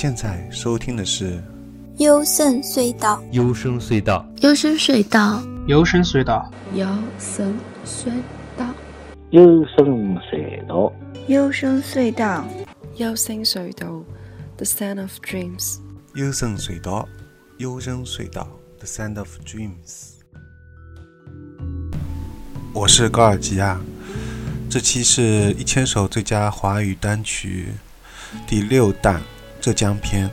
现在收听的是幽深隧道，幽深隧道，幽深隧道，幽深隧道，幽深隧道，幽深隧道，幽深隧道，幽深隧道，The Sound of Dreams。幽深隧道，幽深隧道，The Sound of Dreams。我是高尔基亚，这期是一千首最佳华语单曲第六弹浙江篇。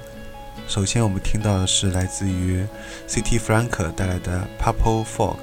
首先，我们听到的是来自于 City Frank 带来的《Purple Fog》。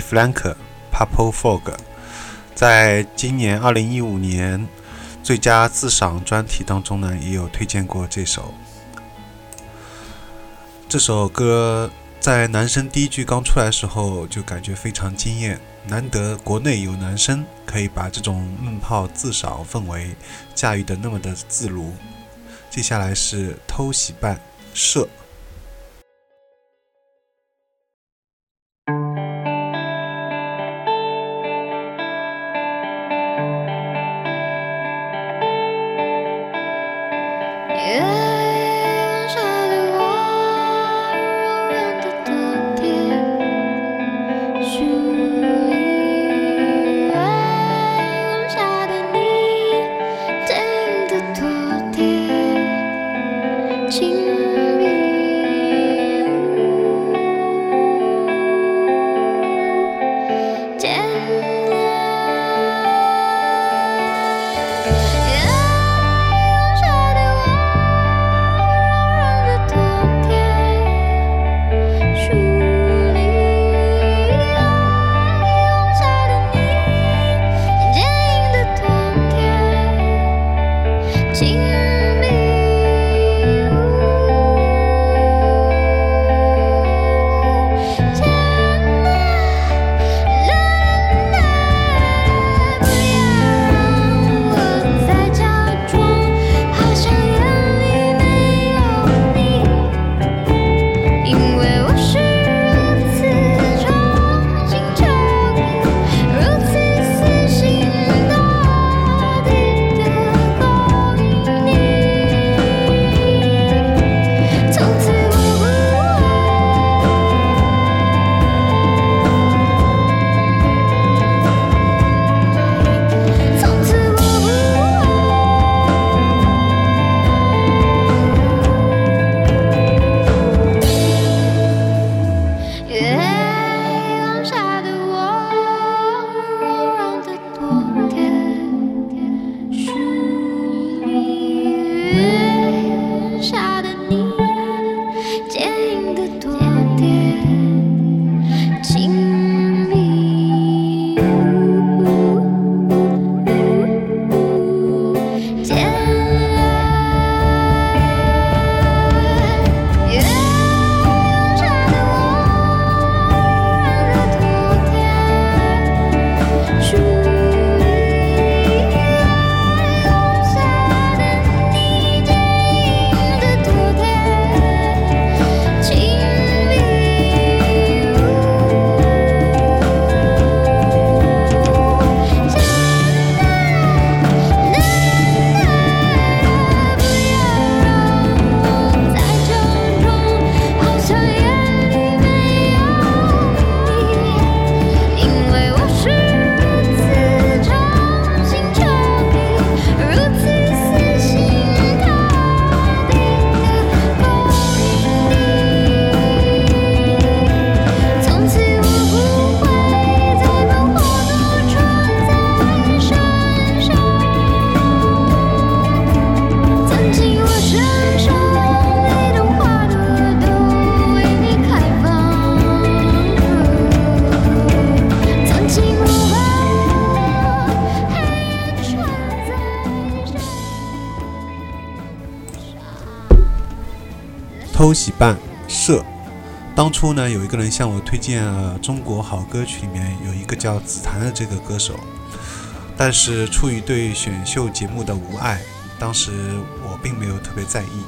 Flank Purple Fog，在今年二零一五年最佳自赏专题当中呢，也有推荐过这首。这首歌在男生第一句刚出来的时候就感觉非常惊艳，难得国内有男生可以把这种闷炮自赏氛围驾驭的那么的自如。接下来是偷袭伴射。偷喜办社。当初呢，有一个人向我推荐了《中国好歌曲》里面有一个叫紫檀的这个歌手，但是出于对选秀节目的无爱，当时我并没有特别在意。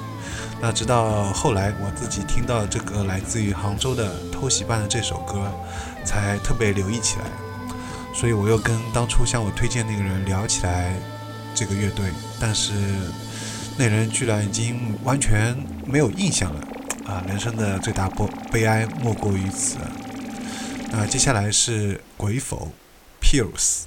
那直到后来我自己听到这个来自于杭州的偷喜办的这首歌，才特别留意起来。所以我又跟当初向我推荐那个人聊起来这个乐队，但是那人居然已经完全没有印象了。啊，人生的最大悲悲哀莫过于此。那接下来是鬼否 Pierce。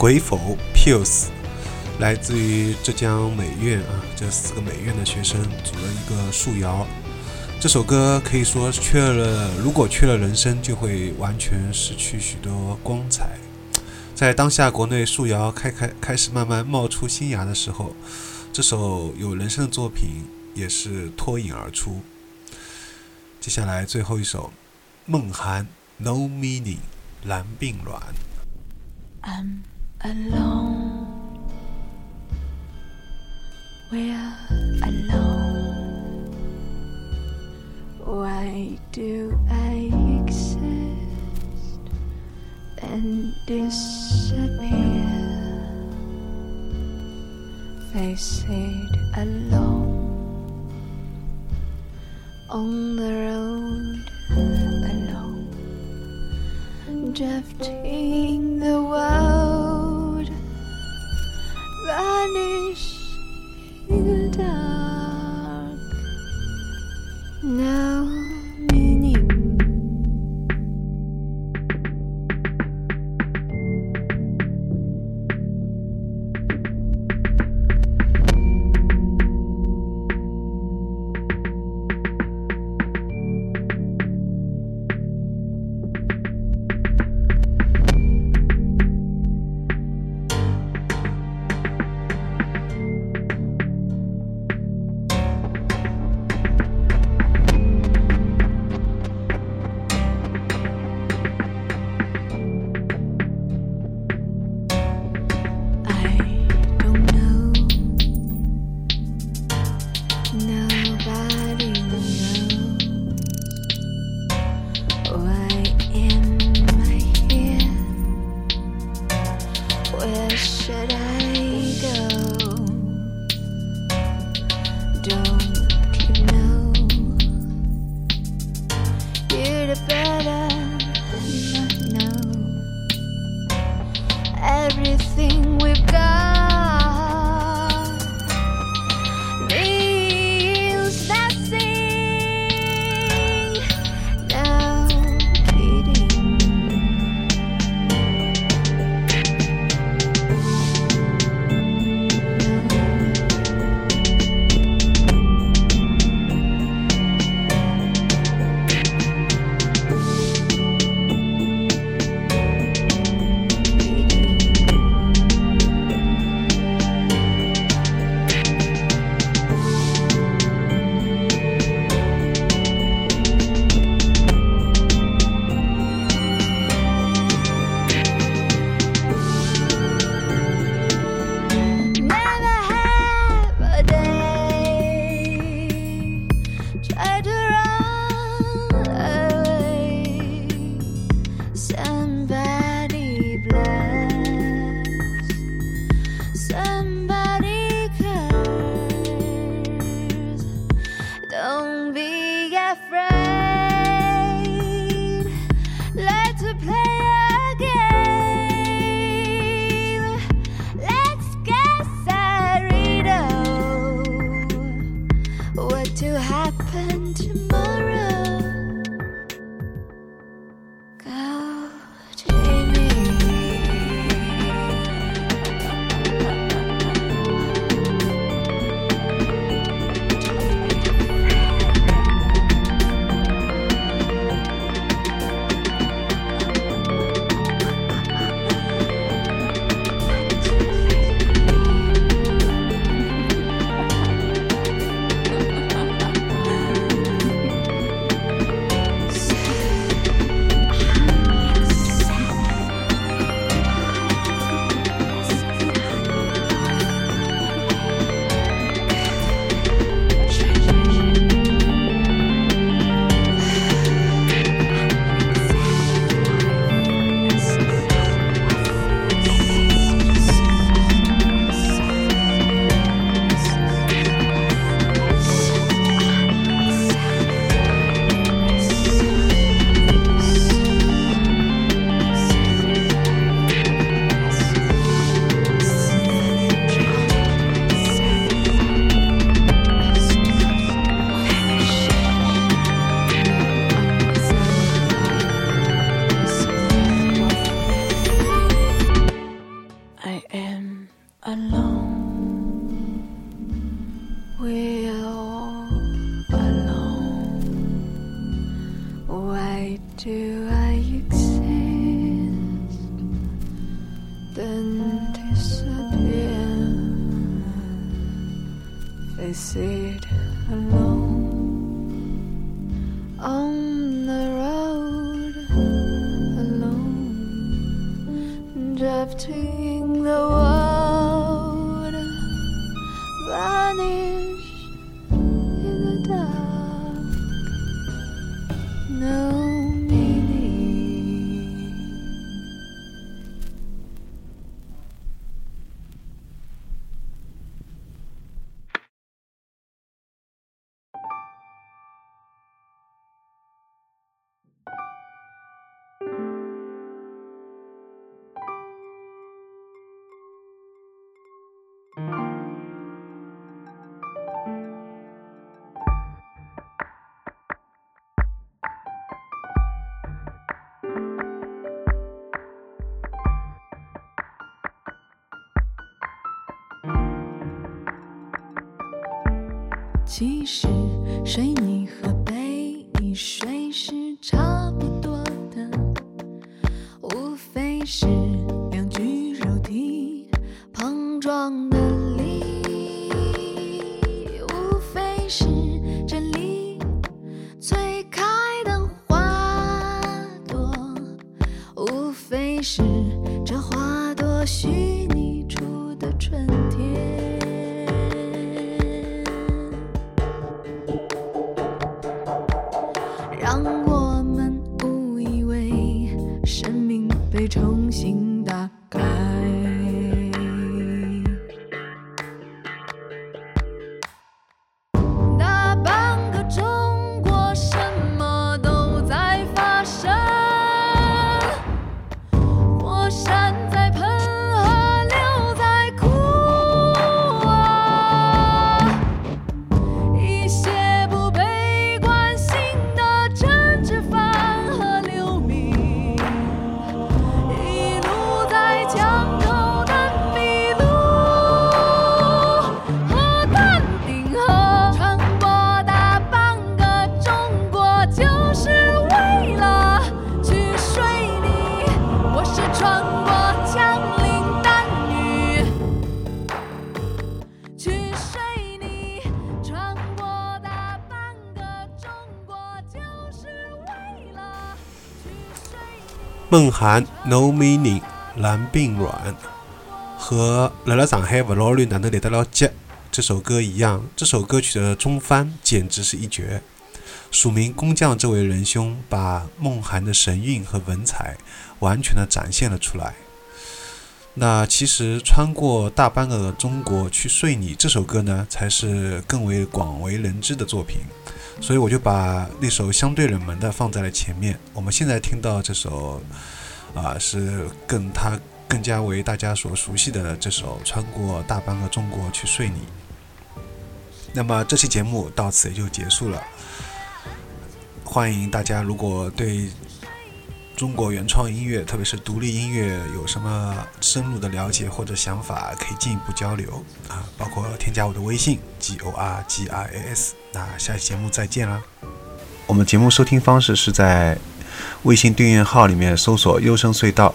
鬼否 Pills，来自于浙江美院啊，这四个美院的学生组了一个树摇。这首歌可以说缺了，如果缺了人声，就会完全失去许多光彩。在当下国内树摇开开开始慢慢冒出新芽的时候，这首有人声的作品也是脱颖而出。接下来最后一首，梦寒《No Meaning》蓝鬓软。I'm alone. We're alone. Why do I exist and disappear? Face it alone on the road alone drifting am alone. We're all alone. Why do I exist? Then disappear. They say. 其实水泥和被你水是差不多的，无非是两具肉体碰撞的力，无非是真理催开的花朵，无非是这花朵需梦涵 No Meaning 蓝鬓软和来了上海不老绿哪能来得了急这首歌一样，这首歌曲的中翻简直是一绝。署名工匠这位仁兄把梦涵的神韵和文采完全的展现了出来。那其实穿过大半个中国去睡你这首歌呢，才是更为广为人知的作品，所以我就把那首相对冷门的放在了前面。我们现在听到这首，啊、是更他更加为大家所熟悉的这首《穿过大半个中国去睡你》。那么这期节目到此也就结束了。欢迎大家，如果对中国原创音乐，特别是独立音乐，有什么深入的了解或者想法，可以进一步交流啊，包括添加我的微信 g o r g r a s。那下期节目再见啦！我们节目收听方式是在微信订阅号里面搜索“优声隧道”，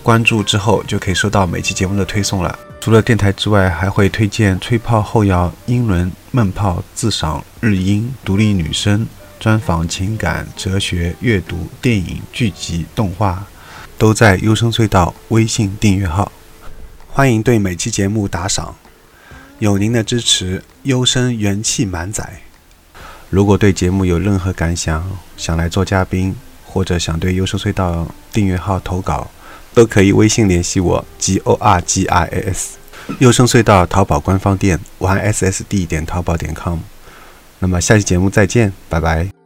关注之后就可以收到每期节目的推送了。除了电台之外，还会推荐吹泡后摇、英伦、闷泡、自赏、日音、独立女声。专访情感、哲学、阅读、电影、剧集、动画，都在优声隧道微信订阅号。欢迎对每期节目打赏，有您的支持，优声元气满载。如果对节目有任何感想，想来做嘉宾，或者想对优声隧道订阅号投稿，都可以微信联系我 g o r g i s。优声隧道淘宝官方店 y s s d 点淘宝点 com。那么下期节目再见，拜拜。